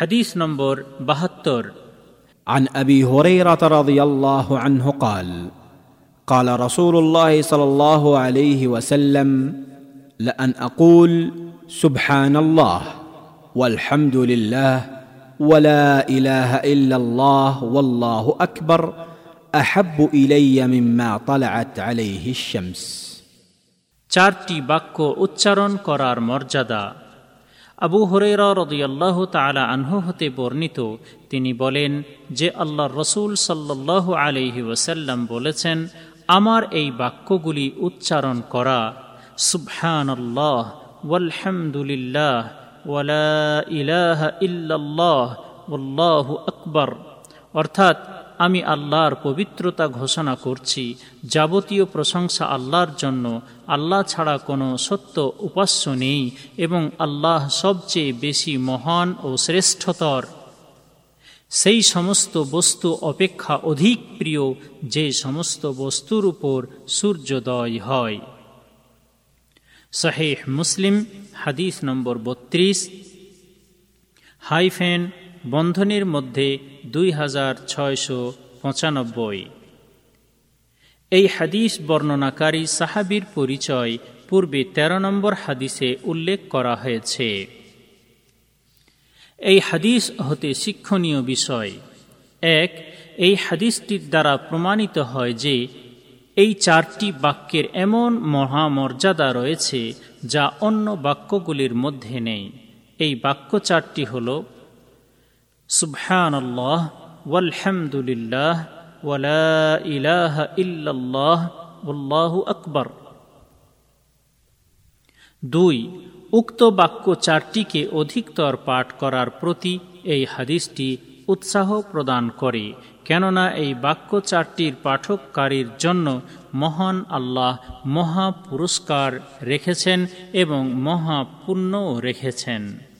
হাদিস নম্বর বাহাত্তর عن ابي هريره رضي الله عنه قال قال رسول الله صلى الله عليه وسلم لان اقول سبحان الله والحمد لله ولا اله الا الله والله اكبر احب الي مما طلعت عليه الشمس চারটি বাক্য উচ্চারণ করার মর্যাদা আবু হরেরা রদিয়াল্লাহ তালা আনহু হতে বর্ণিত, তিনি বলেন যে আল্লাহ রসুল সাল্লাহ আলহি ওসাল্লাম বলেছেন, আমার এই বাক্যগুলি উচ্চারণ করা সুবহান আল্লাহ ওয়ালহামদুলিল্লাহ, ওয়ালা ইলাহা ইল্লাল্লাহ আকবর। অর্থাৎ আমি আল্লাহর পবিত্রতা ঘোষণা করছি, যাবতীয় প্রশংসা আল্লাহর জন্য, আল্লাহ ছাড়া কোনো সত্য উপাস্য নেই এবং আল্লাহ সবচেয়ে বেশি মহান ও শ্রেষ্ঠতর। সেই সমস্ত বস্তু অপেক্ষা অধিক প্রিয়, যে সমস্ত বস্তুর উপর সূর্যোদয় হয়। শাহেহ মুসলিম, হাদিস নম্বর বত্রিশ, হাইফেন বন্ধনের মধ্যে দুই হাজার ছয়শো পঁচানব্বই। এই হাদিস বর্ণনাকারী সাহাবির পরিচয় পূর্বে ১৩ নম্বর হাদিসে উল্লেখ করা হয়েছে। এই হাদিস হতে শিক্ষণীয় বিষয়। এক, এই হাদিসটির দ্বারা প্রমাণিত হয় যে এই চারটি বাক্যের এমন মহামর্যাদা রয়েছে যা অন্য বাক্যগুলির মধ্যে নেই। এই বাক্য চারটি হল সুবহান আল্লাহ ওয়ালহামদুলিল্লাহ ওয়ালা ইলাহা ইল্লাল্লাহ উল্লাহু আকবর। দুই, উক্ত বাক্য চারটিকে অধিকতর পাঠ করার প্রতি এই হাদিসটি উৎসাহ প্রদান করে, কেননা এই বাক্য চারটির পাঠককারীর জন্য মহান আল্লাহ মহা পুরস্কার রেখেছেন এবং মহা পুণ্যও রেখেছেন।